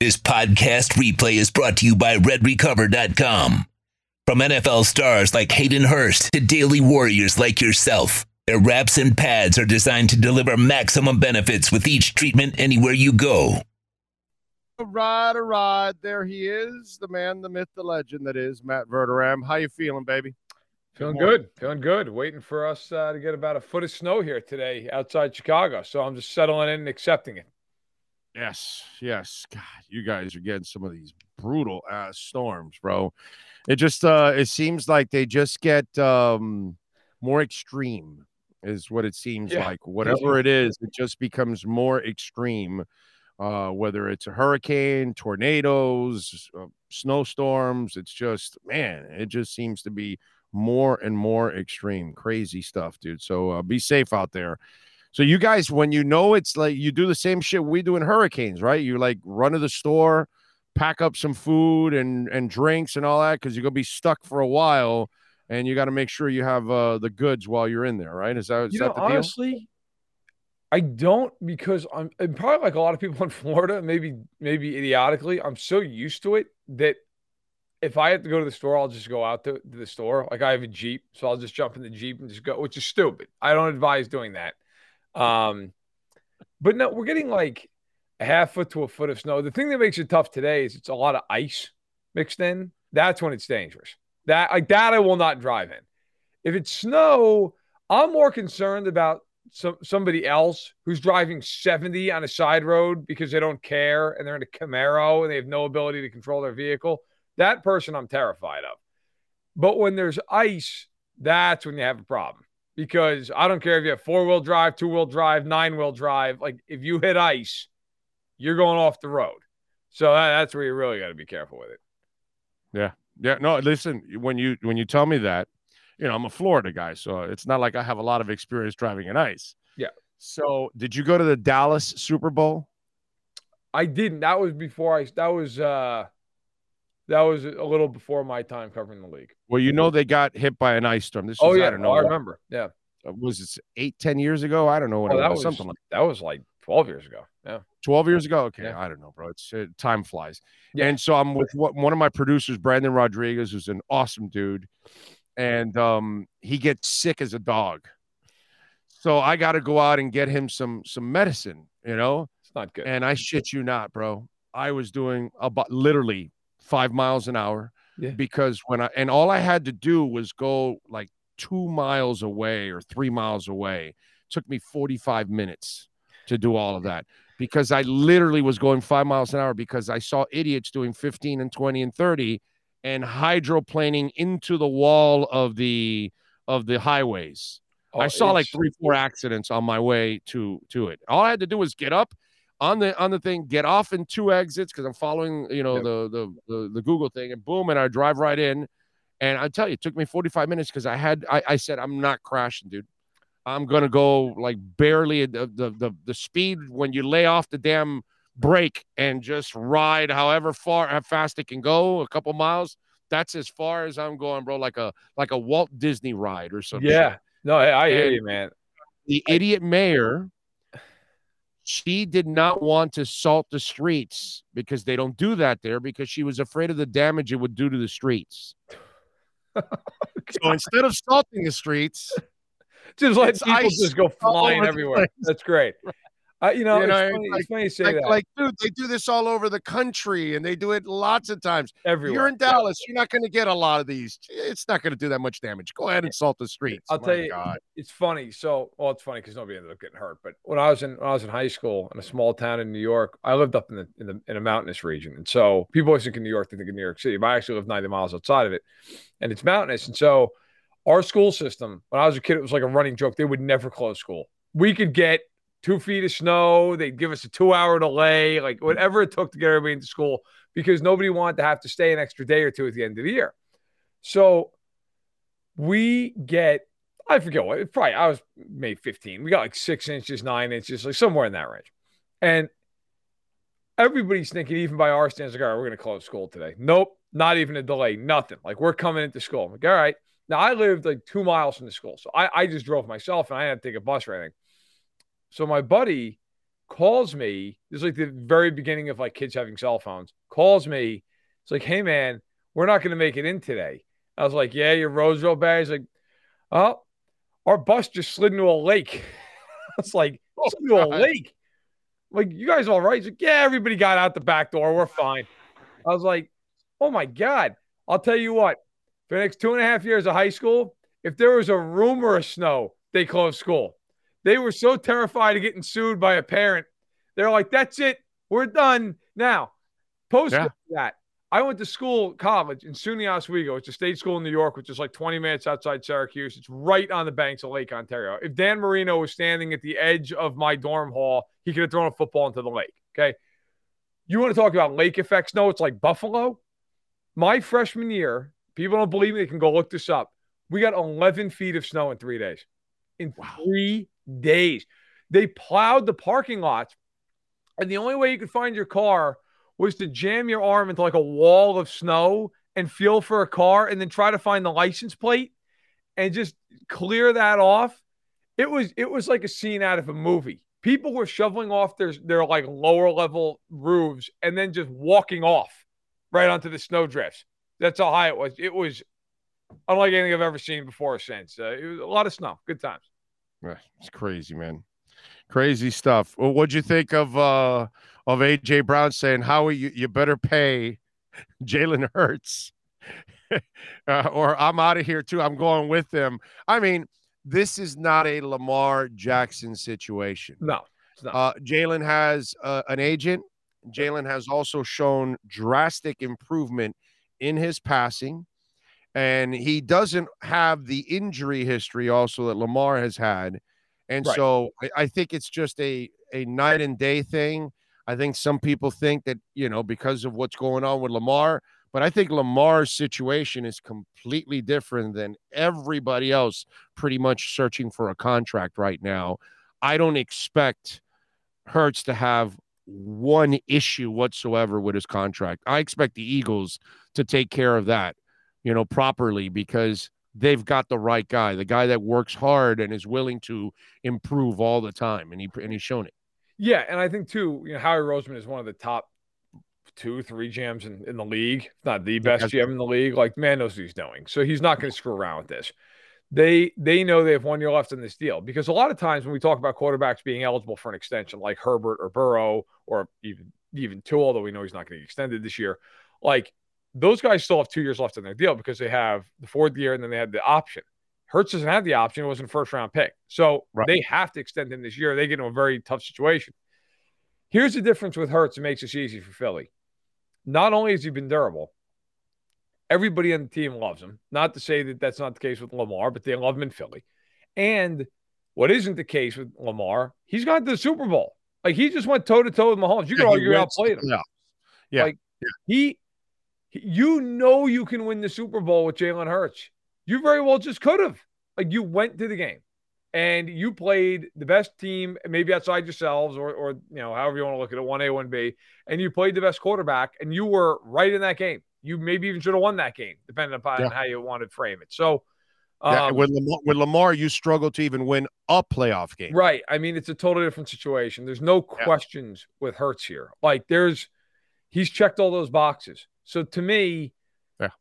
This podcast replay is brought to you by RedRecover.com. From NFL stars like Hayden Hurst to daily warriors like yourself, their wraps and pads are designed to deliver maximum benefits with each treatment anywhere you go. All right, all right. There he is, the man, the myth, the legend that is Matt Verderame. How you feeling, baby? Feeling good, feeling good. Waiting for us uh, to get about a foot of snow here today outside Chicago. So I'm just settling in and accepting it. Yes, yes. God, you guys are getting some of these brutal ass storms, bro. It just uh it seems like they just get um more extreme is what it seems Yeah. like. Whatever it is, it just becomes more extreme. Uh whether it's a hurricane, tornadoes, uh, snowstorms, it's just man, it just seems to be more and more extreme. Crazy stuff, dude. So uh, be safe out there. So you guys, when you know it's like you do the same shit we do in hurricanes, right? You like run to the store, pack up some food and and drinks and all that because you're gonna be stuck for a while, and you got to make sure you have uh, the goods while you're in there, right? Is that is You that know, the deal? honestly, I don't because I'm and probably like a lot of people in Florida, maybe maybe idiotically, I'm so used to it that if I have to go to the store, I'll just go out to, to the store. Like I have a Jeep, so I'll just jump in the Jeep and just go, which is stupid. I don't advise doing that. Um, but no, we're getting like a half foot to a foot of snow. The thing that makes it tough today is it's a lot of ice mixed in. That's when it's dangerous. That like that I will not drive in. If it's snow, I'm more concerned about some somebody else who's driving 70 on a side road because they don't care and they're in a Camaro and they have no ability to control their vehicle. That person I'm terrified of. But when there's ice, that's when you have a problem. Because I don't care if you have four wheel drive, two wheel drive, nine wheel drive. Like if you hit ice, you're going off the road. So that- that's where you really got to be careful with it. Yeah. Yeah, no, listen, when you when you tell me that, you know, I'm a Florida guy, so it's not like I have a lot of experience driving in ice. Yeah. So, did you go to the Dallas Super Bowl? I didn't. That was before I. That was uh, that was a little before my time covering the league. Well, you know they got hit by an ice storm. This Oh was, yeah, I don't no, know, I remember. Yeah, uh, was it eight, ten years ago? I don't know what oh, it that was, was something like that was like twelve years ago. Yeah, 12 years ago. Okay, Yeah. I don't know, bro. It's uh, time flies. Yeah. And so I'm with one of my producers, Brandon Rodriguez, who's an awesome dude, and um, he gets sick as a dog. So I got to go out and get him some some medicine, you know. it's not good. And I shit you not, bro. I was doing about literally five miles an hour Yeah. because when I and all I had to do was go like two miles away or three miles away. took me 45 minutes to do all of that because I literally was going five miles an hour because I saw idiots doing 15 and 20 and 30 and hydroplaning into the wall of the of the highways. Oh, I Oh, saw like three, four accidents on my way to to it. All I had to do was get up on the on the thing, get off in two exits because I'm following, you know, Yep. the, the the the Google thing, and boom, and I drive right in. And I tell you, it took me 45 minutes because I had I, I said I'm not crashing, dude. I'm gonna go like barely the, the the the speed when you lay off the damn brake and just ride however far how fast it can go, a couple miles. That's as far as I'm going, bro. Like a like a Walt Disney ride or something yeah. No, I, I hear you, man. the idiot mayor she did not want to salt the streets because they don't do that there because she was afraid of the damage it would do to the streets so instead of salting the streets Just let people ice just go flying everywhere. That's great. Uh, you know, You it's, funny, it's it's funny you say like, that. like dude they do this all over the country and they do it lots of times everywhere. you're in dallas you're not going to get a lot of these it's not going to do that much damage go ahead and salt the streets I'll My tell you, God. it's funny. So, well, it's funny because nobody ended up getting hurt. But when I was in when I was in high school in a small town in New York, I lived up in the in, the, in a mountainous region, and so people always think of New York, they think of New York City. But I actually live 90 miles outside of it, and it's mountainous. And so, our school system, when I was a kid, it was like a running joke. They would never close school. We could get two feet of snow. They'd give us a two-hour delay, like mm. whatever it took to get everybody into school, because nobody wanted to have to stay an extra day or two at the end of the year. So we get I forget what probably I was maybe 15. We got like six inches, nine inches, like somewhere in that range. And everybody's thinking, even by our standards, like, all right, we're gonna close school today. Nope, not even a delay, nothing. Like we're coming into school. I'm like, all right. Now I lived like two miles from the school. So I, I just drove myself and I had to take a bus or anything. So my buddy calls me. This is like the very beginning of like kids having cell phones. Calls me. It's like, hey man, we're not going to make it in today. I was like, yeah, your Roseville bag. He's like, oh, our bus just slid into a lake. It's like, Oh, slid into a lake. I'm like, you guys all right? He's like, yeah, everybody got out the back door. We're fine. I was like, oh my God. I'll tell you what, for the next two and a half years of high school, if there was a rumor of snow, they closed school. They were so terrified of getting sued by a parent. They're like, that's it. We're done. Now, post Yeah. that, I went to school, college in SUNY Oswego. It's a state school in New York, which is like 20 minutes outside Syracuse. It's right on the banks of Lake Ontario. If Dan Marino was standing at the edge of my dorm hall, he could have thrown a football into the lake. Okay. You want to talk about lake effects? snow? It's like Buffalo. My freshman year, people don't believe me, they can go look this up. We got 11 feet of snow in three days. In three days. They plowed the parking lots, and the only way you could find your car was to jam your arm into like a wall of snow and feel for a car and then try to find the license plate and just clear that off. It was it was like a scene out of a movie. People were shoveling off their their like lower level roofs and then just walking off right onto the snowdrifts. That's how high it was. It was unlike anything I've ever seen before or since. Uh, it was a lot of snow. Good times. It's crazy, man. Crazy stuff. Well, what'd you think of uh of AJ Brown saying, Howie, you, you better pay Jalen Hurts, uh, or I'm out of here too. I'm going with them. I mean, this is not a Lamar Jackson situation. No, it's not. Uh, Jalen has uh, an agent. Jalen has also shown drastic improvement in his passing, and he doesn't have the injury history also that Lamar has had. And Right. so I, I think it's just a a night and day thing. I think some people think that you know because of what's going on with Lamar, but I think Lamar's situation is completely different than everybody else pretty much searching for a contract right now. I don't expect Hurts to have one issue whatsoever with his contract. I expect the Eagles to take care of that, you know, properly because they've got the right guy, the guy that works hard and is willing to improve all the time, and he and he's shown it. Yeah, and I think too, you know, Howie Roseman is one of the top two, three GMs in, in the league. If Not the best has- GM in the league. Like, man knows what he's doing. So he's not going to screw around with this. They they know they have one year left in this deal because a lot of times when we talk about quarterbacks being eligible for an extension, like Herbert or Burrow or even even Tua, although we know he's not going to get extended this year, like those guys still have two years left in their deal because they have the fourth year and then they had the option. Hurts doesn't have the option; it wasn't a first round pick, so Right. they have to extend him this year. They get in a very tough situation. Here's the difference with Hurts. It makes this easy for Philly. Not only has he been durable, everybody on the team loves him. Not to say that that's not the case with Lamar, but they love him in Philly. And what isn't the case with Lamar, he's gone to the Super Bowl. Like he just went toe to toe with Mahomes. You could Yeah, argue outplayed him. playoffs. Yeah. Like he, he- you know, you can win the Super Bowl with Jalen Hurts. You very well just could have. Like you went to the game and you played the best team, maybe outside yourselves, or or you know, however you want to look at it, one A, one B, and you played the best quarterback, and you were right in that game. You maybe even should have won that game, depending upon Yeah. how you want to frame it. So, Yeah, um, with Lamar, with Lamar, you struggle to even win a playoff game. Right. I mean, it's a totally different situation. There's no Yeah. questions with Hurts here. Like, there's, he's checked all those boxes. So to me,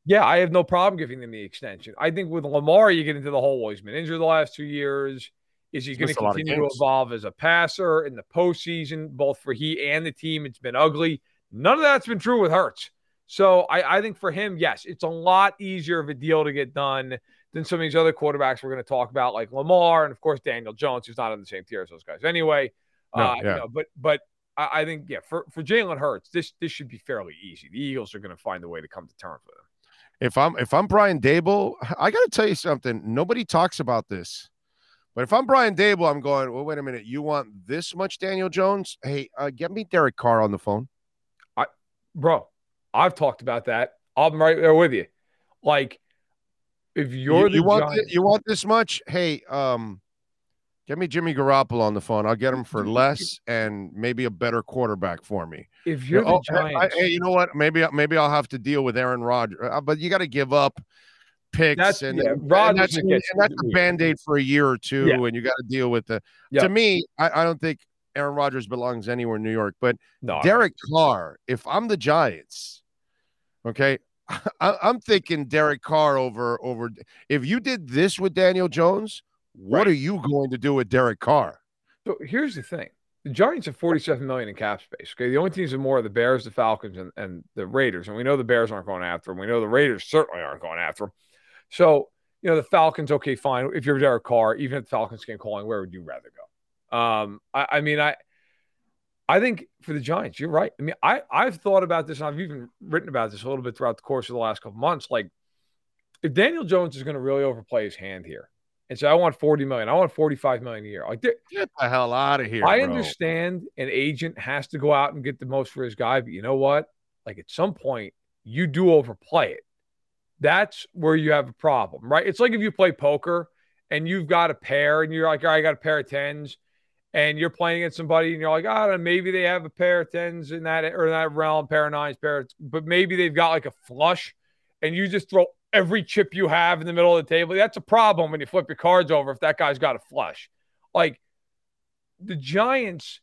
Yeah. I have no problem giving them the extension. I think with Lamar, you get into the whole, well, he's been injured the last two years. Is he going to missed a lot of continue to evolve as a passer in the postseason, both for he and the team? It's been ugly. None of that's been true with Hurts. So I, I think for him, yes, it's a lot easier of a deal to get done than some of these other quarterbacks we're going to talk about, like Lamar and of course Daniel Jones, who's not on the same tier as those guys anyway. No, uh, you know, but but I, I think yeah, for for Jalen Hurts, this this should be fairly easy. The Eagles are going to find a way to come to terms with him. If I'm if I'm Brian Daboll, I got to tell you something. Nobody talks about this, but if I'm Brian Daboll, I'm going. Well, wait a minute. You want this much Daniel Jones? Hey, uh, get me Derek Carr on the phone. I, Bro, I've talked about that. I'm right there with you. Like, if you're you, the you want Giants, you want this much? Hey, um, get me Jimmy Garoppolo on the phone. I'll get him for less and maybe a better quarterback for me. if you're the Oh, hey, I- Giants, hey, you know what? Maybe maybe I'll have to deal with Aaron Rodgers, uh, but you got to give up picks That's- and, yeah, and Rodgers that's, and that's a band aid for a year or two, Yeah. and you got to deal with the. Yeah. To me, I, I don't think Aaron Rodgers belongs anywhere in New York, but No, Derek Carr, if I'm the Giants, okay, I, I'm thinking Derek Carr over over. If you did this with Daniel Jones, what Right. are you going to do with Derek Carr? So here's the thing: the Giants have 47 million in cap space. Okay, the only teams are more are the Bears, the Falcons, and, and the Raiders. And we know the Bears aren't going after them. We know the Raiders certainly aren't going after them. So you know the Falcons, okay, fine. If you're Derek Carr, even if the Falcons came calling, where would you rather go? Um, I, I mean, I. I think for the Giants, you're right. I mean, I I've thought about this, and I've even written about this a little bit throughout the course of the last couple months. Like, if Daniel Jones is going to really overplay his hand here, and say, "I want 40 million, I want 45 million a year," like Get the hell out of here! I bro. understand an agent has to go out and get the most for his guy, but you know what? Like at some point, you do overplay it. That's where you have a problem, right? It's like if you play poker and you've got a pair and you're like, all right, I got a pair of tens, and you're playing against somebody and you're like, oh, maybe they have a pair of tens in that or in that realm, pair of nines, pair, of, but maybe they've got like a flush, and you just throw every chip you have in the middle of the table. That's a problem when you flip your cards over if that guy's got a flush. Like the Giants,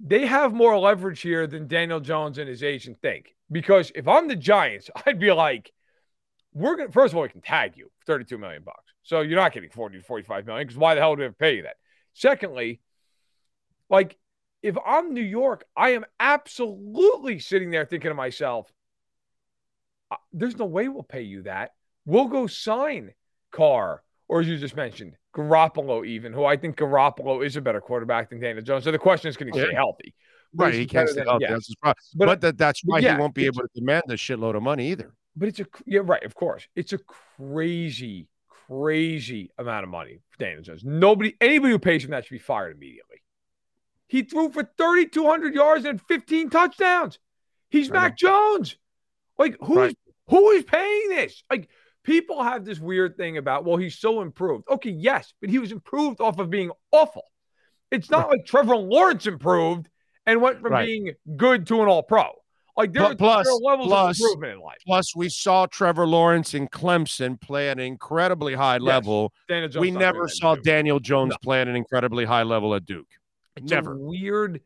they have more leverage here than Daniel Jones and his agent think. Because if I'm the Giants, I'd be like, we're gonna first of all, we can tag you for 32 million bucks. So you're not getting 40 to 45 million because why the hell do we to pay you that? Secondly, like if I'm New York, I am absolutely sitting there thinking to myself, "Uh, there's no way we'll pay you that. We'll go sign Carr, or as you just mentioned, Garoppolo, even, who I think Garoppolo is a better quarterback than Daniel Jones. So the question is, can he stay healthy? Right, he can't stay than- healthy. yeah. That's his problem. But- But, that, that's why yeah, he won't be able to demand a shitload of money either. But it's a yeah, right, of course. It's a crazy, crazy amount of money for Daniel Jones. Nobody, anybody who pays him that should be fired immediately. He threw for 3,200 yards and 15 touchdowns. He's know. Mac Jones. Like, who's Right. who is paying this? Like, people have this weird thing about, well, he's so improved. Okay, yes, but he was improved off of being awful. It's not like Trevor Lawrence improved and went from Right. being good to an all pro. Like there are, plus- are levels plus- of improvement in life. Plus, we saw Trevor Lawrence in Clemson play at an incredibly high Yes. level. We never saw too. Daniel Jones No. play at an incredibly high level at Duke. It's Never. a weird.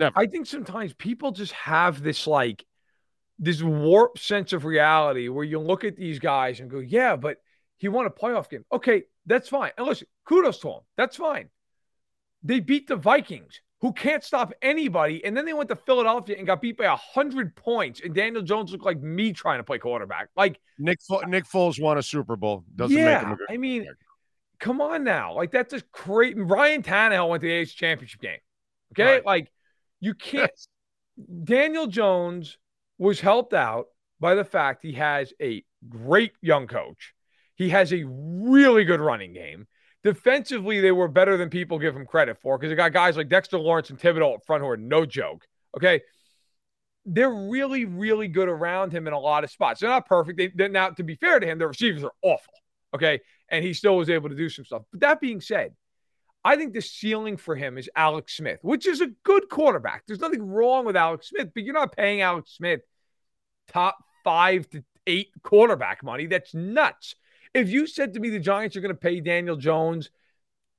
Never. I think sometimes people just have this like this warped sense of reality where you look at these guys and go, "Yeah, but he won a playoff game." Okay, that's fine. And listen, kudos to him. That's fine. They beat the Vikings, who can't stop anybody, and then they went to Philadelphia and got beat by hundred points. And Daniel Jones looked like me trying to play quarterback. Like, Nick Nick Foles won a Super Bowl. Doesn't make him yeah, a good I mean, come on now. Like that's just great. Ryan Tannehill went to the AFC Championship game. Okay, Right. like you can't. Daniel Jones was helped out by the fact he has a great young coach. He has a really good running game. Defensively, they were better than people give him credit for because they got guys like Dexter Lawrence and Thibodeaux up front who are no joke. Okay. They're really, really good around him in a lot of spots. They're not perfect. They, they're now, to be fair to him, the receivers are awful. Okay. And he still was able to do some stuff. But that being said, I think the ceiling for him is Alex Smith, which is a good quarterback. There's nothing wrong with Alex Smith, but you're not paying Alex Smith top five to eight quarterback money. That's nuts. If you said to me the Giants are going to pay Daniel Jones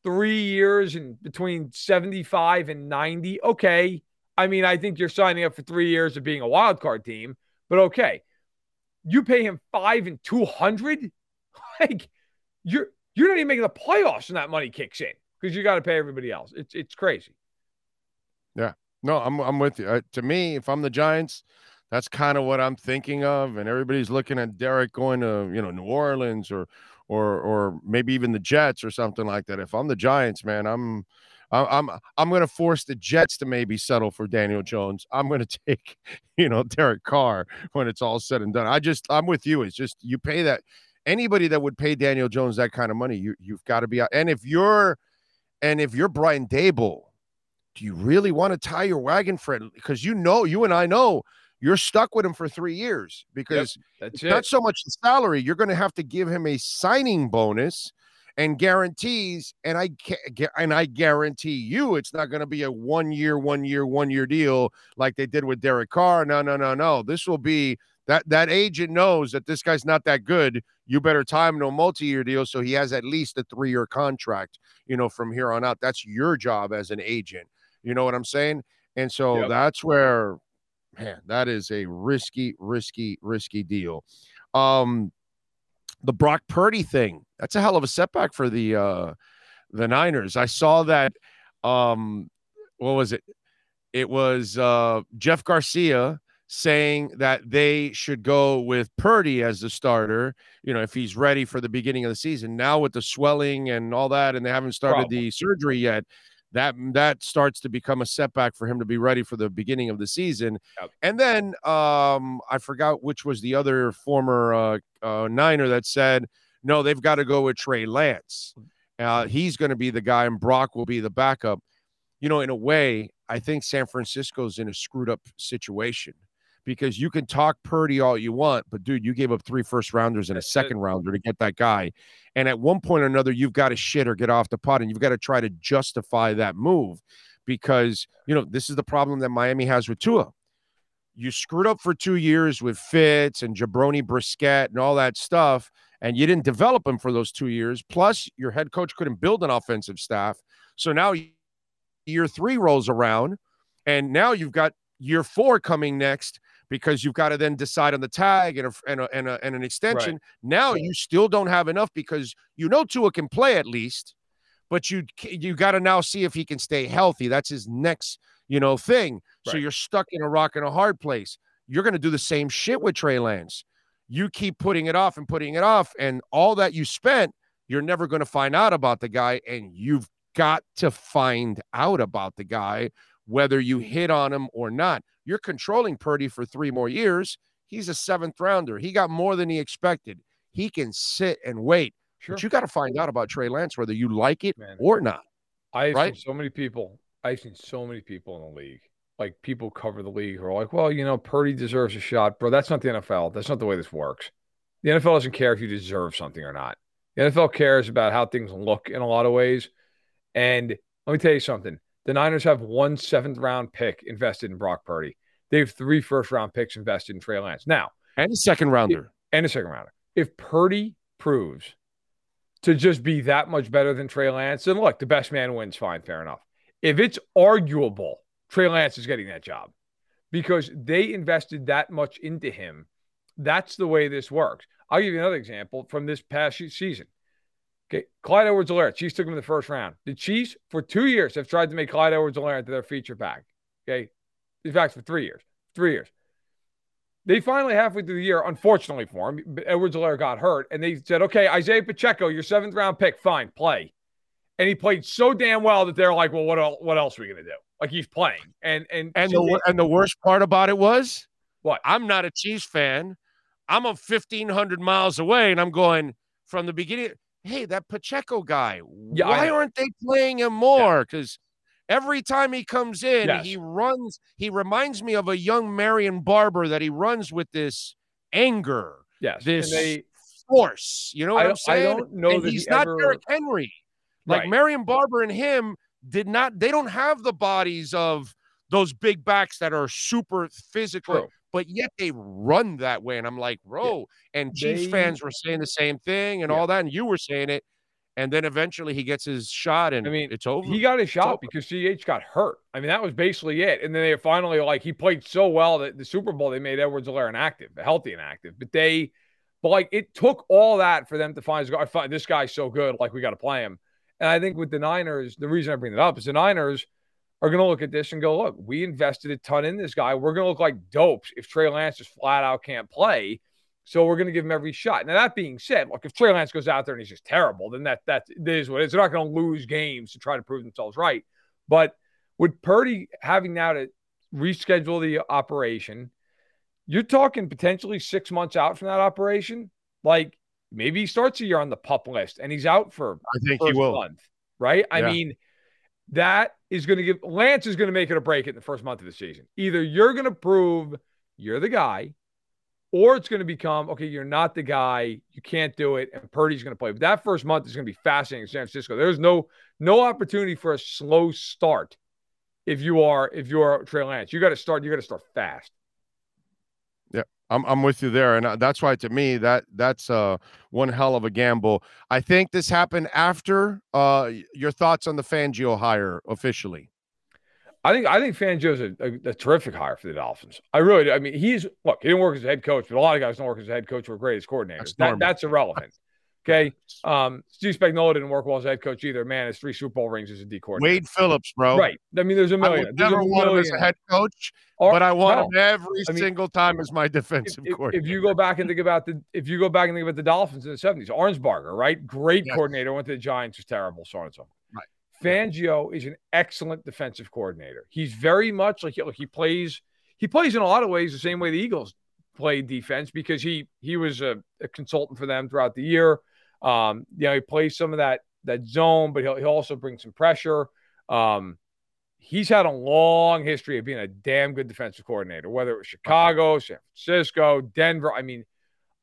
three years and between 75 and 90, okay. I mean, I think you're signing up for three years of being a wild card team, but okay. You pay him five and 200? Like, you're you're not even making the playoffs when that money kicks in because you got to pay everybody else. It's it's crazy. Yeah. No, I'm I'm with you. Uh, to me, if I'm the Giants, that's kind of what I'm thinking of. And everybody's looking at Derek going to you know New Orleans or or or maybe even the Jets or something like that. If I'm the Giants, man, I'm I'm I'm, going to force the Jets to maybe settle for Daniel Jones. I'm going to take you know Derek Carr when it's all said and done. I just I'm with you. It's just you pay that anybody that would pay Daniel Jones that kind of money, you you've got to be out. And if you're and if you're Brian Daboll do you really want to tie your wagon for it? Because you know, you and I know you're stuck with him for three years because That's it's it. not so much the salary. You're going to have to give him a signing bonus and guarantees. And I and I guarantee you, it's not going to be a one year, one year, one year deal like they did with Derek Carr. No, no, no, no. This will be that that agent knows that this guy's not that good. You better time him to a multi-year deal so he has at least a three-year contract. You know, from here on out. That's your job as an agent You know what I'm saying? And so Yep. that's where, man, that is a risky, risky, risky deal. Um, the Brock Purdy thing, that's a hell of a setback for the uh the Niners. I saw that um what was it? It was uh Jeff Garcia saying that they should go with Purdy as the starter, you know, if he's ready for the beginning of the season. Now with the swelling and all that, and they haven't started Problem. the surgery yet, that that starts to become a setback for him to be ready for the beginning of the season. Yep. And then um I forgot which was the other former uh, uh Niner that said, no, they've got to go with Trey Lance. Uh, he's going to be the guy, and Brock will be the backup. You know, in a way, I think San Francisco's in a screwed up situation because you can talk Purdy all you want, but dude, you gave up three first rounders and a second rounder to get that guy. And at one point or another, you've got to shit or get off the pot, and you've got to try to justify that move because you know this is the problem that Miami has with Tua. You screwed up for two years with Fitz and Jacoby Brissett and all that stuff, and you didn't develop him for those two years. Plus, your head coach couldn't build an offensive staff. So now year three rolls around, and now you've got year four coming next because you've got to then decide on the tag and a, and, a, and, a, and an extension. Now you still don't have enough because you know Tua can play at least, but you you got to now see if he can stay healthy. That's his next you know thing. So you're stuck in a rock and a hard place. You're going to do the same shit with Trey Lance. You keep putting it off and putting it off, and all that you spent, you're never going to find out about the guy, and you've got to find out about the guy whether you hit on him or not. You're controlling Purdy for three more years. He's a seventh rounder. He got more than he expected. He can sit and wait. Sure. But you got to find out about Trey Lance whether you like it Man. or not. I've right? seen so many people. I've seen so many people in the league. Like people cover the league who are like, well, you know, Purdy deserves a shot, bro. That's not the NFL. That's not the way this works. The NFL doesn't care if you deserve something or not. The NFL cares about how things look in a lot of ways. And let me tell you something. The Niners have one seventh round pick invested in Brock Purdy. They have three first round picks invested in Trey Lance. Now, And a second rounder. and a second rounder. If Purdy proves to just be that much better than Trey Lance, then look, the best man wins. Fine, fair enough. If it's arguable, Trey Lance is getting that job because they invested that much into him. That's the way this works. I'll give you another example from this past season. Okay, Clyde Edwards-Helaire. Chiefs took him in the first round. The Chiefs, for two years, have tried to make Clyde Edwards-Helaire into their feature back. Okay, in fact, for three years. Three years. They finally, halfway through the year, unfortunately for him, Edwards-Helaire got hurt, and they said, okay, Isaiah Pacheco, your seventh round pick, fine, play. And he played so damn well that they're like, well, what else, what else are we going to do? Like he's playing. And and, And so the they- and the worst part about it was What? I'm not a Chiefs fan. I'm a 1500 miles away, and I'm going from the beginning. Hey, that Pacheco guy. Yeah, why aren't they playing him more? Because every time he comes in, Yes. he runs. He reminds me of a young Marion Barber that he runs with this anger, yes, this they, force. You know what I'm don't, I don't know and that he's he not ever, Derrick Henry. Like Right. Marion Barber and him did not, they don't have the bodies of those big backs that are super physical, True. but yet they run that way. And I'm like, bro, and Chiefs They- fans were saying the same thing and Yeah. all that, and you were saying it. And then eventually he gets his shot and I mean, it's over. He got his shot because CH got hurt. I mean, that was basically it. And then they finally like he played so well that the Super Bowl they made Edwards-Helaire inactive, healthy and active. But they, but like it took all that for them to find, I find this guy's so good, like we got to play him. And I think with the Niners, the reason I bring it up is the Niners are going to look at this and go, look, we invested a ton in this guy. We're going to look like dopes if Trey Lance just flat out can't play. So we're going to give him every shot. Now that being said, look, if Trey Lance goes out there and he's just terrible, then that that is what it is. They're not going to lose games to try to prove themselves right. But with Purdy having now to reschedule the operation, you're talking potentially six months out from that operation. Like maybe he starts a year on the pup list and he's out for I think he will. month, right? I mean, that is going to give Lance is going to make it a break in the first month of the season. Either you're going to prove you're the guy, or it's going to become okay, you're not the guy, you can't do it, and Purdy's going to play. But that first month is going to be fascinating in San Francisco. There's no no opportunity for a slow start if you are if you are Trey Lance. You got to start. You got to start fast. Yeah, I'm I'm with you there, and uh, that's why to me that that's uh one hell of a gamble. I think this happened after uh your thoughts on the Fangio hire officially. I think I think Fangio's a, a, a, terrific hire for the Dolphins. I really, I mean, he's look. He didn't work as a head coach, but a lot of guys don't work as a head coach or great as coordinators. That's, that, that's irrelevant. Okay. Um, Steve Spagnuolo didn't work well as a head coach either. Man, his three Super Bowl rings as a D coordinator. Wade Phillips, bro. Right. I mean, there's a million. I would never want him as a head coach, or, but I want no. him every I mean, single time as my defensive if, coordinator. If you go back and think about the, if you go back and think about the Dolphins in the '70s, Arnsparger, right? Great yes. coordinator. Went to the Giants, was terrible, so on and so. Fangio is an excellent defensive coordinator. He's very much like he plays. He plays in a lot of ways the same way the Eagles played defense because he he was a, a consultant for them throughout the year. Um, you know, he plays some of that that zone, but he'll, he'll also bring some pressure. Um, he's had a long history of being a damn good defensive coordinator, whether it was Chicago, San Francisco, Denver. I mean,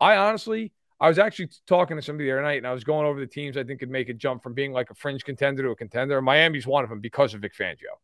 I honestly, I was actually talking to somebody the other night, and I was going over the teams I think could make a jump from being like a fringe contender to a contender. Miami's one of them because of Vic Fangio.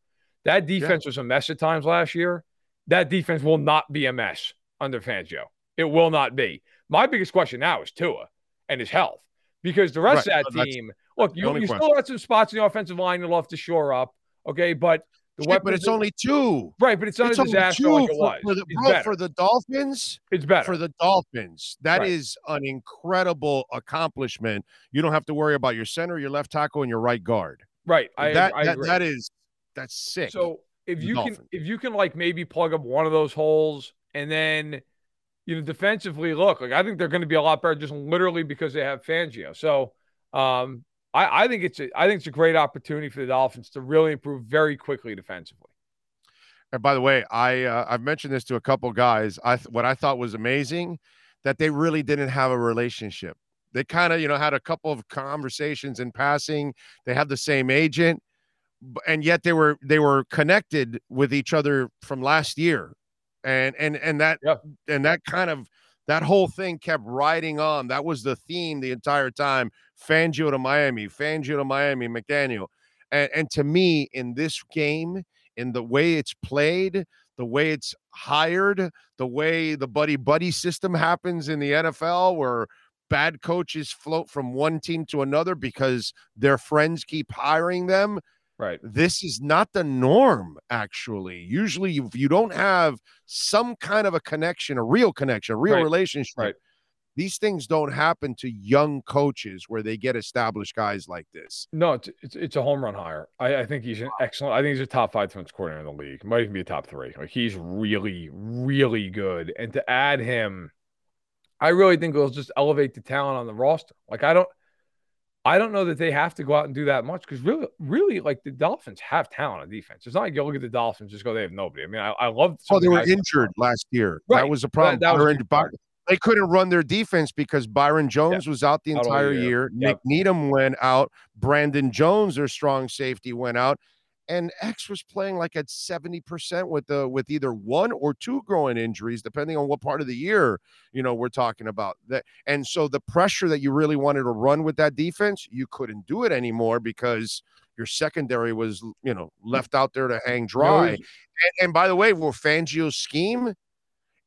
That defense yeah. was a mess at times last year. That defense will not be a mess under Fangio. It will not be. My biggest question now is Tua and his health because the rest right. of that team, look, you, you still got some spots in the offensive line you'll have to shore up. Okay, but the weapons, but it's only two. Right, but it's not it's a disaster like it was. For the, bro, for the Dolphins, it's better. For the Dolphins, that right. is an incredible accomplishment. You don't have to worry about your center, your left tackle, and your right guard. Right. I, that, I that, that is that's sick. So if you Dolphins. can if you can like maybe plug up one of those holes and then you know, defensively, look, like I think they're going to be a lot better just literally because they have Fangio. So um, I, I think it's a, I think it's a great opportunity for the Dolphins to really improve very quickly defensively. And by the way, I uh, I've mentioned this to a couple guys. I what I thought was amazing that they really didn't have a relationship. They kind of you know had a couple of conversations in passing. They have the same agent, and yet they were they were connected with each other from last year and and and that yep. and that kind of that whole thing kept riding on. That was the theme the entire time. Fangio to Miami, Fangio to Miami, McDaniel, and and to me in this game, in the way it's played, the way it's hired, the way the buddy buddy system happens in the NFL, where bad coaches float from one team to another because their friends keep hiring them Right. This is not the norm, actually. Usually, if you don't have some kind of a connection, a real connection, a real right. relationship, right. these things don't happen to young coaches where they get established guys like this. No, it's it's, it's a home run hire. I, I, think he's an excellent. I think he's a top five defense coordinator in the league. Might even be a top three. Like he's really, really good. And to add him, I really think it'll just elevate the talent on the roster. Like I don't. I don't know that they have to go out and do that much because really, really, like the Dolphins have talent on defense. It's not like you look at the Dolphins just go they have nobody. I mean, I, I love. Oh, they were injured last year. Right. That was a problem. That, that was. They couldn't run their defense because Byron Jones yeah. was out the entire year. Yep. Nik Needham went out. Brandon Jones, their strong safety, went out and X was playing like at 70% with the with either one or two growing injuries, depending on what part of the year you know we're talking about. That and so the pressure that you really wanted to run with that defense, you couldn't do it anymore because your secondary was you know mm. left out there to hang dry. And, and by the way, for Fangio's scheme,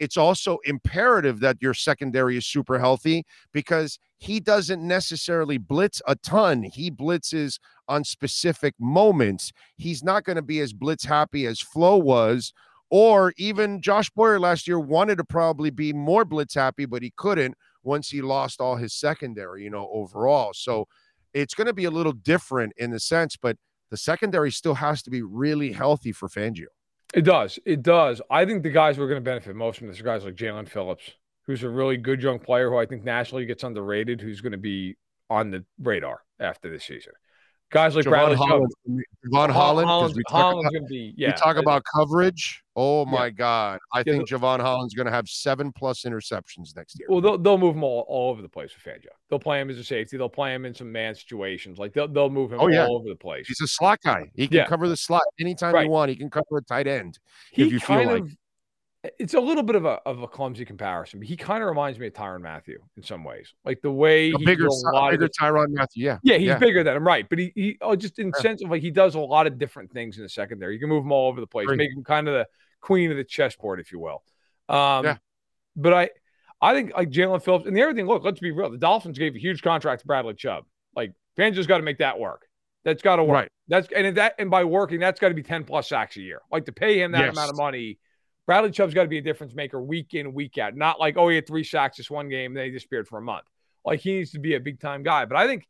it's also imperative that your secondary is super healthy because he doesn't necessarily blitz a ton. He blitzes on specific moments. He's not going to be as blitz happy as Flo was, or even Josh Boyer last year wanted to probably be more blitz happy, but he couldn't once he lost all his secondary, you know, overall. So it's going to be a little different in the sense, but the secondary still has to be really healthy for Fangio. It does. It does. I think the guys who are going to benefit most from this are guys like Jaelan Phillips, who's a really good young player who I think nationally gets underrated, who's going to be on the radar after this season. Guys like Jevon Bradley Holland, Jevon Holland, Holland's, we Holland's going to be. Yeah, we talk about coverage. Oh my yeah. God, I yeah, think Jevon Holland's going to have seven plus interceptions next year. Well, they'll, they'll move him all, all over the place with Fangio. They'll play him as a safety. They'll play him in some man situations. Like they'll they'll move him oh, yeah. all over the place. He's a slot guy. He can cover the slot anytime right. he want. He can cover a tight end he if you feel like. Of, it's a little bit of a of a clumsy comparison, but he kind of reminds me of Tyrann Mathieu in some ways. Like the way a he bigger, a lot bigger of Tyrann Mathieu. Yeah, yeah, he's yeah. bigger than him, right? But he, he oh, just in yeah. sense of like he does a lot of different things in the secondary. You can move him all over the place, Great. make him kind of the queen of the chessboard, if you will. Um, yeah. But I, I think like Jaelan Phillips and the other thing. Look, let's be real. The Dolphins gave a huge contract to Bradley Chubb. Like Fans just got to make that work. That's got to work. Right. That's and that and by working, that's got to be 10 plus sacks a year. Like to pay him that Yes. amount of money. Bradley Chubb's got to be a difference maker week in, week out. Not like, oh, he had three sacks this one game, then he disappeared for a month. Like he needs to be a big time guy. But I think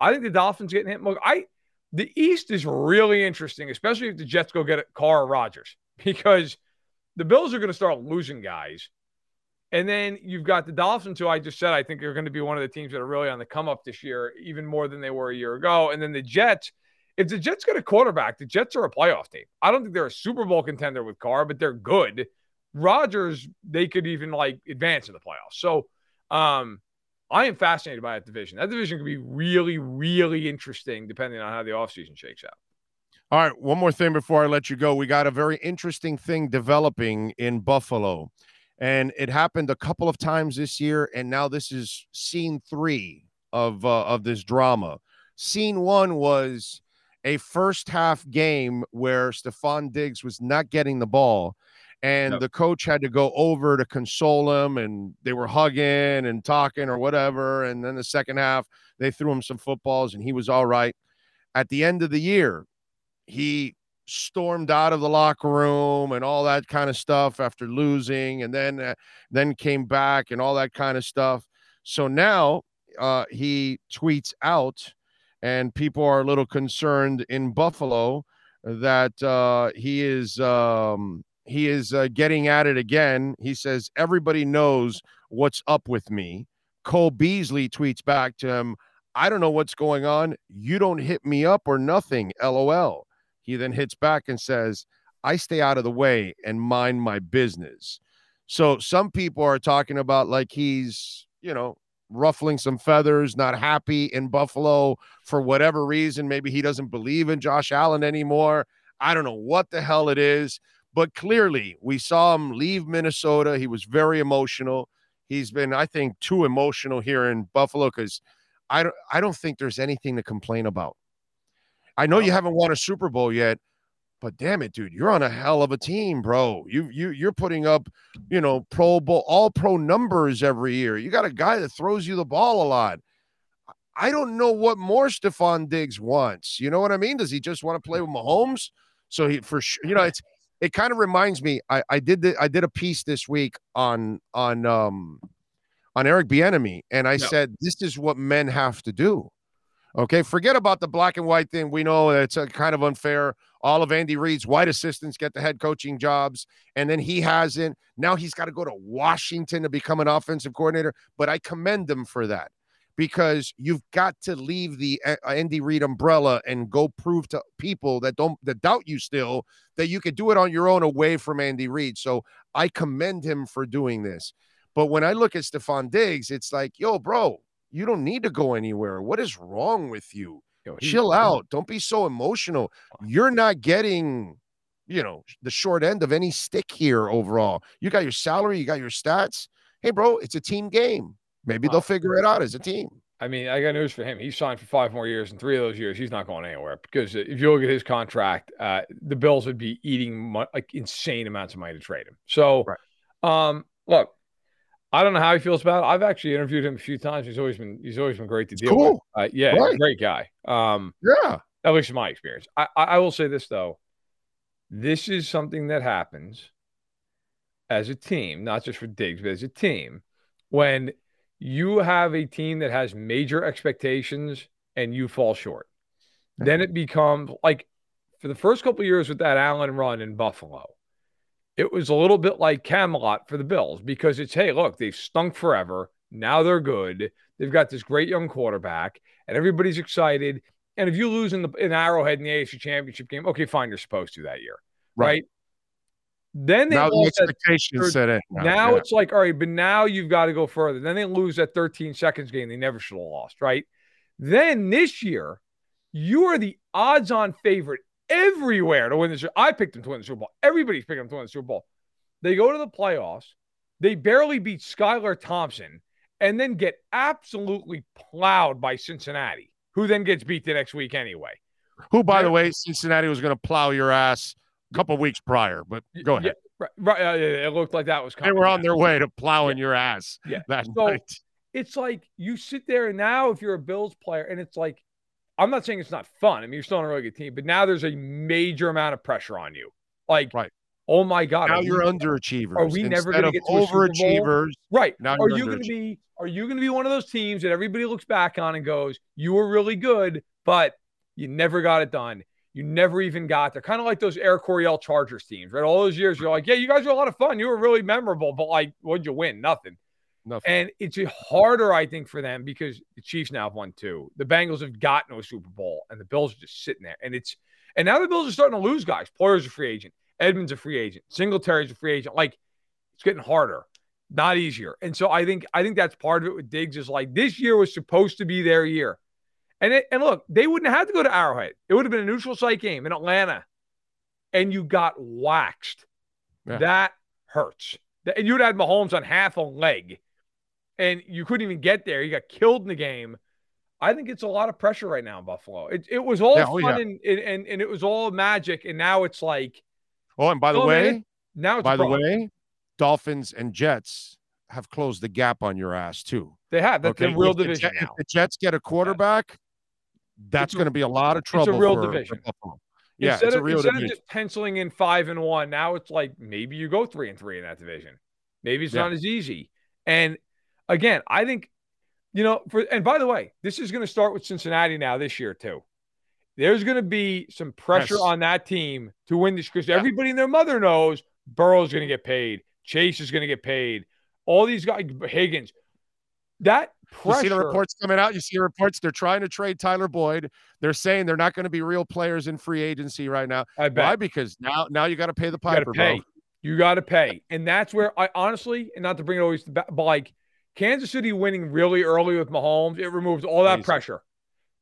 I think the Dolphins getting hit. Look, I the East is really interesting, especially if the Jets go get Carr Rodgers, because the Bills are going to start losing guys. And then you've got the Dolphins, who I just said I think are going to be one of the teams that are really on the come up this year, even more than they were a year ago. And then the Jets, if the Jets get a quarterback, the Jets are a playoff team. I don't think they're a Super Bowl contender with Carr, but they're good. Rodgers, they could even like advance in the playoffs. So um, I am fascinated by that division. That division could be really, really interesting depending on how the offseason shakes out. All right, one more thing before I let you go. We got a very interesting thing developing in Buffalo, and it happened a couple of times this year, and now this is scene three of uh, of this drama. Scene one was a first half game where Stefon Diggs was not getting the ball, and the coach had to go over to console him, and they were hugging and talking or whatever. And then the second half, they threw him some footballs, and he was all right. At the end of the year, he stormed out of the locker room and all that kind of stuff after losing and then uh, then came back and all that kind of stuff so now uh he tweets out and people are a little concerned in buffalo that uh he is um he is uh, getting at it again. He says everybody knows what's up with me. Cole beasley tweets back to him i don't know what's going on. You don't hit me up or nothing lol. He then hits back and says, I stay out of the way and mind my business. So some people are talking about like he's, you know, ruffling some feathers, not happy in Buffalo for whatever reason. Maybe he doesn't believe in Josh Allen anymore. I don't know what the hell it is, but clearly we saw him leave Minnesota. He was very emotional. He's been, I think, too emotional here in Buffalo because I don't I don't think there's anything to complain about. I know you haven't won a Super Bowl yet, but damn it, dude, you're on a hell of a team, bro. You you you're putting up, you know, Pro Bowl, all pro numbers every year. You got a guy that throws you the ball a lot. I don't know what more Stefon Diggs wants. You know what I mean? Does he just want to play with Mahomes? So he for sure, you know, it's it kind of reminds me. I I did the, I did a piece this week on on um on Eric Bieniemy, and I No. said this is what men have to do. Okay, forget about the black and white thing. We know it's a kind of unfair. All of Andy Reid's white assistants get the head coaching jobs, and then he hasn't. Now he's got to go to Washington to become an offensive coordinator. But I commend him for that because you've got to leave the uh, Andy Reid umbrella and go prove to people that don't that doubt you still that you could do it on your own away from Andy Reid. So I commend him for doing this. But when I look at Stefon Diggs, it's like, yo, bro, you don't need to go anywhere. What is wrong with you? Yo, Chill out. Don't be so emotional. You're not getting, you know, the short end of any stick here overall. You got your salary, you got your stats. Hey, bro, it's a team game. Maybe they'll figure it out as a team. I mean, I got news for him. He signed for five more years, and three of those years, he's not going anywhere. Because if you look at his contract, uh, the Bills would be eating mo- like insane amounts of money to trade him. So, Right. um, look, I don't know how he feels about it. I've actually interviewed him a few times. He's always been he's always been great to deal with. cool. Uh, yeah, Right. great guy. Um, Yeah. at least in my experience. I, I, I will say this though, this is something that happens as a team, not just for Diggs, but as a team, when you have a team that has major expectations and you fall short. Then it becomes like for the first couple of years with that Allen run in Buffalo, it was a little bit like Camelot for the Bills because it's hey, look, they've stunk forever. Now they're good. They've got this great young quarterback, and everybody's excited. And if you lose in the in Arrowhead in the AFC Championship game, okay, fine, you're supposed to that year, right? Right. Then they Now the expectations set in. now yeah. it's like, all right, but now you've got to go further. Then they lose that 13 seconds game they never should have lost, right? Then this year, you are the odds on favorite everywhere to win the Super I picked them to win the Super Bowl. Everybody's picking them to win the Super Bowl. They go to the playoffs. They barely beat Skylar Thompson and then get absolutely plowed by Cincinnati, who then gets beat the next week anyway. Who, by the They're- way, Cincinnati was going to plow your ass a couple weeks prior, but go ahead. Yeah, right, right, uh, it looked like that was coming. They were on yeah. their way to plowing your ass Yeah. that So- night. it's like you sit there and now if you're a Bills player and it's like I'm not saying it's not fun. I mean, you're still on a really good team, but now there's a major amount of pressure on you. Like, right. oh my God. Now you're we, underachievers. Are we never going to get to overachievers? Right. Now are you going to be are you going to be one of those teams that everybody looks back on and goes, "You were really good, but you never got it done. You never even got there." Kind of like those Air Coryell Chargers teams, right? All those years, you're like, "Yeah, you guys were a lot of fun. You were really memorable, but like, what'd you win? Nothing." Nothing. And it's harder, I think, for them because the Chiefs now have won two. The Bengals have got no Super Bowl, and the Bills are just sitting there. And it's and now the Bills are starting to lose guys. Poyer's a free agent. Edmunds a free agent. Singletary's a free agent. Like it's getting harder, not easier. And so I think I think that's part of it with Diggs is like this year was supposed to be their year. And it, and look, they wouldn't have to go to Arrowhead. It would have been a neutral site game in Atlanta, and you got waxed. Yeah. That hurts. And you'd had Mahomes on half a leg and you couldn't even get there. You got killed in the game. I think it's a lot of pressure right now in Buffalo. It, it was all yeah, oh, fun yeah. and, and, and it was all magic, and now it's like. Oh, and by the oh, way, now by the way, Dolphins and Jets have closed the gap on your ass too. They have. That's okay? a real if division. The, if the Jets get a quarterback, that's going to be a lot of trouble. It's a real for, division. For yeah, instead it's of, a real instead division. of just penciling in five and one, now it's like maybe you go three and three in that division. Maybe it's yeah. not as easy. And again, I think, you know, for and by the way, this is going to start with Cincinnati now this year too. There's going to be some pressure yes. on that team to win this because yeah. everybody and their mother knows Burrow's going to get paid, Chase is going to get paid, all these guys, Higgins. That pressure. You see the reports coming out. You see the reports. They're trying to trade Tyler Boyd. They're saying they're not going to be real players in free agency right now. I bet. Why? Because now, now you got to pay the piper, pay. bro. You got to pay, and that's where I honestly, and not to bring it always, but like Kansas City winning really early with Mahomes, it removes all that Amazing. pressure.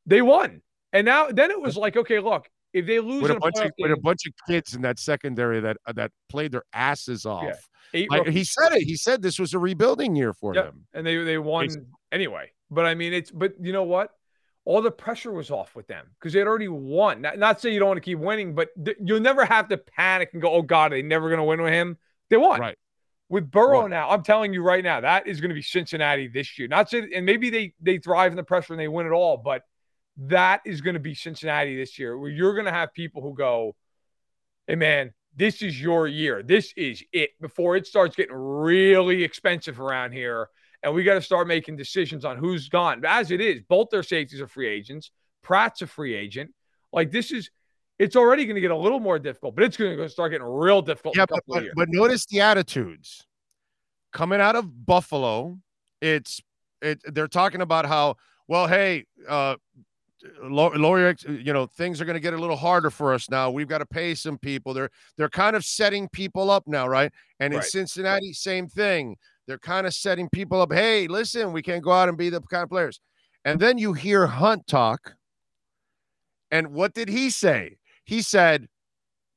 They won. And now then it was like, okay, look, if they lose with a, bunch of, game, with a bunch of kids in that secondary that uh, that played their asses off. Yeah. Like, he said it. He said this was a rebuilding year for yep. them. And they they won Basically. anyway. But I mean, it's but you know what? All the pressure was off with them because they had already won. Not, not say you don't want to keep winning, but th- you'll never have to panic and go, "Oh God, they never going to win with him." They won. Right. With Burrow what? now, I'm telling you right now, that is going to be Cincinnati this year. Not and maybe they they thrive in the pressure and they win it all, but that is going to be Cincinnati this year, where you're going to have people who go, "Hey, man, this is your year. This is it." Before it starts getting really expensive around here, and we got to start making decisions on who's gone. As it is, both their safeties are free agents. Pratt's a free agent. Like this is it's already going to get a little more difficult, but it's going to start getting real difficult. Yeah, but, but, but, notice the attitudes coming out of Buffalo. It's it. They're talking about how well, hey, uh, lower, you know, things are going to get a little harder for us now. We've got to pay some people. They're they're kind of setting people up now, right? And in right. Cincinnati, same thing. They're kind of setting people up. Hey, listen, we can't go out and be the kind of players. And then you hear Hunt talk. And what did he say? He said,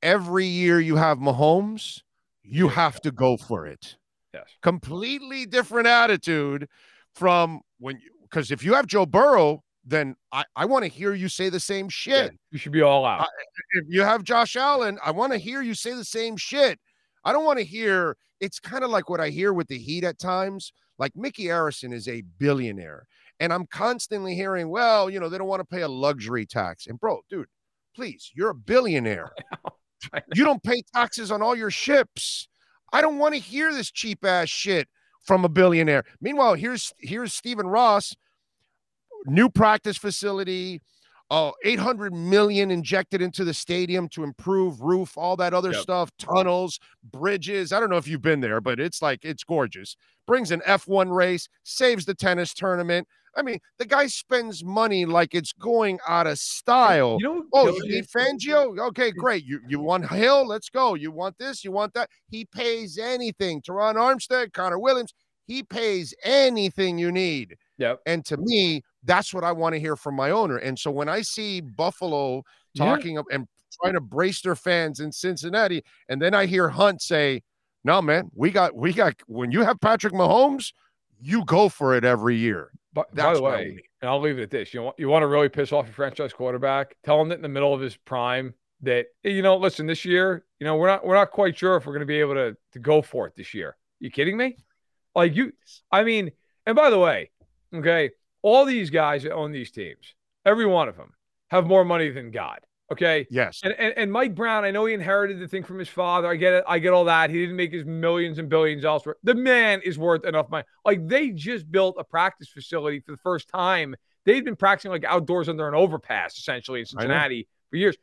every year you have Mahomes, you have to go for it. Yes. Completely different attitude from when you, because if you have Joe Burrow, then I, I want to hear you say the same shit. Yeah, you should be all out. if you have Josh Allen, I want to hear you say the same shit. I don't want to hear it's kind of like what I hear with the Heat at times. Like Micky Arison is a billionaire. And I'm constantly hearing, well, you know, they don't want to pay a luxury tax. And bro, dude, Please, you're a billionaire. you don't pay taxes on all your ships. I don't want to hear this cheap ass shit from a billionaire. Meanwhile, here's here's Stephen Ross, new practice facility, uh, 800 million injected into the stadium to improve roof, all that other yep. stuff, tunnels, bridges. I don't know if you've been there, but it's like it's gorgeous. Brings an F1 race, saves the tennis tournament. I mean, the guy spends money like it's going out of style. You know, oh, you need Fangio? Okay, great. You you want Hill? Let's go. You want this? You want that? He pays anything. Terron Armstead, Connor Williams, he pays anything you need. Yep. And to me, that's what I want to hear from my owner. And so when I see Buffalo talking yeah. and trying to brace their fans in Cincinnati, and then I hear Hunt say, "No, man, we got we got when you have Patrick Mahomes, you go for it every year." But by the way, and I'll leave it at this: you want you want to really piss off your franchise quarterback, tell him that in the middle of his prime that you know, listen, this year, you know, we're not we're not quite sure if we're going to be able to to go for it this year. You kidding me? Like you, I mean, and by the way, okay, all these guys that own these teams, every one of them, have more money than God. Okay. Yes. And, and, and Mike Brown, I know he inherited the thing from his father. I get it. I get all that. He didn't make his millions and billions elsewhere. The man is worth enough money. Like they just built a practice facility for the first time. They've been practicing like outdoors under an overpass essentially in Cincinnati for years.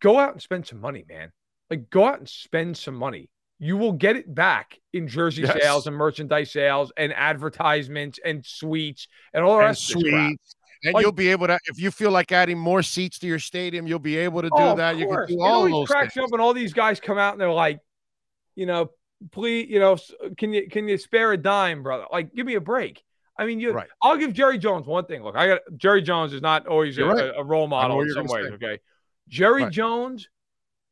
Go out and spend some money, man. Like go out and spend some money. You will get it back in jersey Yes. sales and merchandise sales and advertisements and suites and all the And rest of this crap. suites. And you'll be able to, if you feel like adding more seats to your stadium, you'll be able to oh, do Oh, that. You can do It all always those cracks things. up when all these guys come out and they're like, you know, please, you know, can you can you spare a dime, brother? Like, give me a break. I mean, you. Right. I'll give Jerry Jones one thing. Look, I got Jerry Jones is not always a, right. a, a role model in some ways. say. Okay, Jerry Right. Jones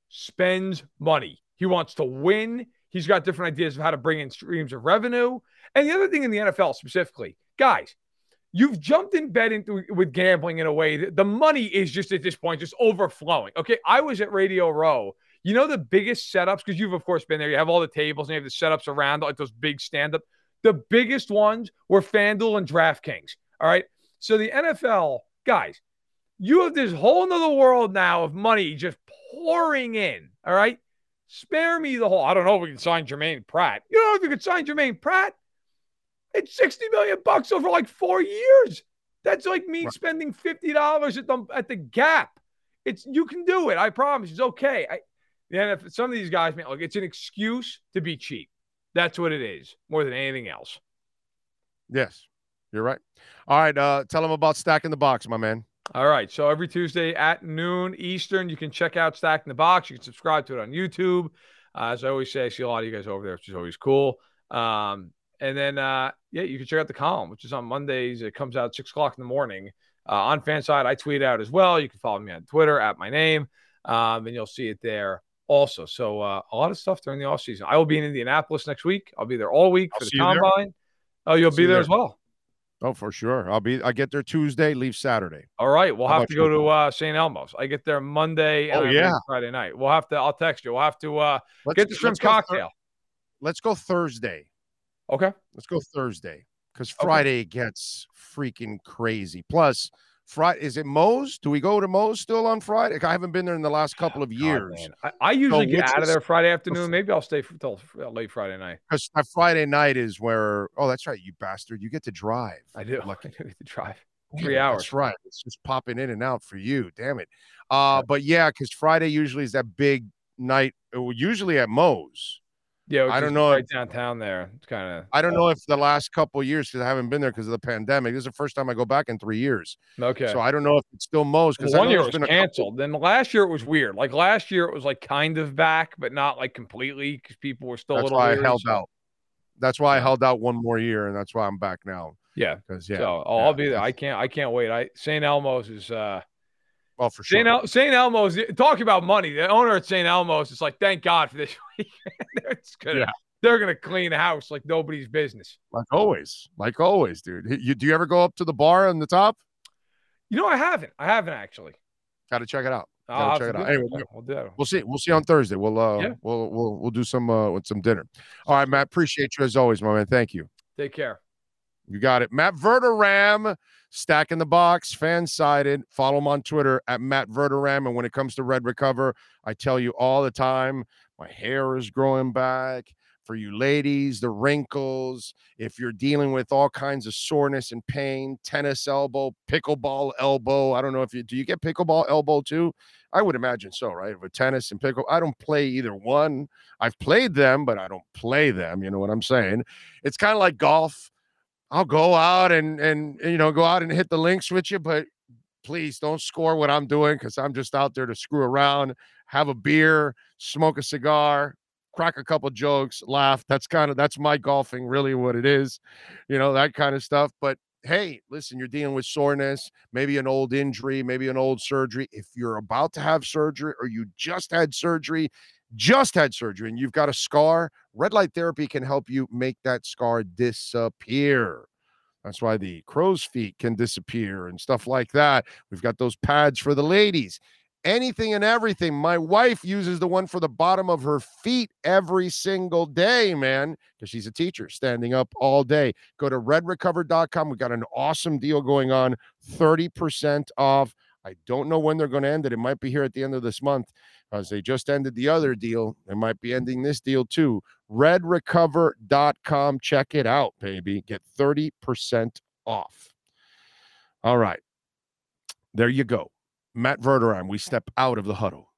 spends money. He wants to win. He's got different ideas of how to bring in streams of revenue. And the other thing in the NFL specifically, guys, you've jumped in bed into with gambling in a way that the money is just at this point just overflowing. Okay, I was at Radio Row. You know the biggest setups because you've of course been there. You have all the tables and you have the setups around like those big stand up. The biggest ones were FanDuel and DraftKings. All right, so the NFL guys, you have this whole nother world now of money just pouring in. All right, spare me the whole. I don't know if we can sign Germaine Pratt. You don't know if you could sign Germaine Pratt. It's 60 million bucks over like four years. That's like me Right. spending $50 at the at the gap. It's you can do it. I promise. It's okay. I NFL, some of these guys, man, look, it's an excuse to be cheap. That's what it is, more than anything else. Yes, you're right. All right. Uh, tell them about stacking the box, my man. All right. So every Tuesday at noon Eastern, you can check out Stacking the Box. You can subscribe to it on YouTube. Uh, as I always say, I see a lot of you guys over there, which is always cool. Um, and then, uh, yeah, you can check out the column, which is on Mondays. It comes out at six o'clock in the morning uh, on FanSided. I tweet out as well. You can follow me on Twitter at my name, um, and you'll see it there also. So uh, a lot of stuff during the off season. I will be in Indianapolis next week. I'll be there all week I'll for the see you there. combine. Oh, you'll See be there there. as well. Oh, for sure. I'll be. I get there Tuesday. Leave Saturday. All right, we'll How have to go to uh, St. Elmo's. I get there Monday. and Oh, yeah. Friday night. We'll have to. I'll text you. We'll have to uh, Let's get the shrimp let's go Thur- cocktail. let's go Thursday. Okay. Let's go Thursday because Friday gets freaking crazy. Plus, Friday is it Moe's? Do we go to Moe's still on Friday? I haven't been there in the last couple of years. I, I usually get out of there Friday afternoon. Maybe I'll stay for, till uh, late Friday night. Because Friday night is where. Oh, that's right, you bastard. You get to drive. I do. Lucky. I do get to drive three hours. That's right. It's just popping in and out for you. Damn it. Uh, but yeah, because Friday usually is that big night. uh, Usually at Moe's. Yeah, I don't know Right if- downtown there. It's kind of. I don't know if the last couple of years because I haven't been there because of the pandemic. This is the first time I go back in three years. Okay. So I don't know if it's still Moe's because one year it was canceled. Then last year it was weird. Like last year it was like kind of back, but not like completely because people were still a little That's why I weary, held so- out. That's why I held out one more year, and that's why I'm back now. Yeah. Because yeah, so oh, yeah, I'll be there. I can't. I can't wait. I St. Elmo's is. uh well for sure. St. El- St. Elmo's talk about money. The owner at St. Elmo's is like, thank God for this week. it's gonna, Yeah. they're gonna clean the house like nobody's business. like always, like always, dude. You, do you ever go up to the bar on the top? You know, I haven't. I haven't actually. Got to check it out. Gotta check it out. Anyway, Yeah, we'll do that. We'll see. We'll see on Thursday. We'll uh, Yeah. we'll we'll we'll do some uh with some dinner. All right, Matt. Appreciate you as always, my man. Thank you. Take care. You got it. Matt Verderame, Stack in the box, FanSided. Follow him on Twitter at Matt Verderame. And when it comes to Red Recover, I tell you all the time, my hair is growing back. For you ladies, the wrinkles, if you're dealing with all kinds of soreness and pain, tennis elbow, pickleball elbow. I don't know if you do you get pickleball elbow too? I would imagine so, right? With tennis and pickle, I don't play either one. I've played them, but I don't play them. You know what I'm saying? It's kind of like golf. I'll go out and and you know go out and hit the links with you, but please don't score what I'm doing because I'm just out there to screw around, have a beer, smoke a cigar, crack a couple jokes, laugh. That's kind of that's my golfing, really what it is, you know, that kind of stuff. But hey, listen, you're dealing with soreness, maybe an old injury, maybe an old surgery. If you're about to have surgery or you just had surgery, just had surgery and you've got a scar, red light therapy can help you make that scar disappear. That's why the crow's feet can disappear and stuff like that. We've got those pads for the ladies. Anything and everything. My wife uses the one for the bottom of her feet every single day, man, because she's a teacher standing up all day. Go to redrecover.com. We've got an awesome deal going on 30% off I don't know when they're going to end it. It might be here at the end of this month as they just ended the other deal. They might be ending this deal too. Redrecover.com. Check it out, baby. Get 30% off. All right. There you go. Matt Verderame, we step out of the huddle.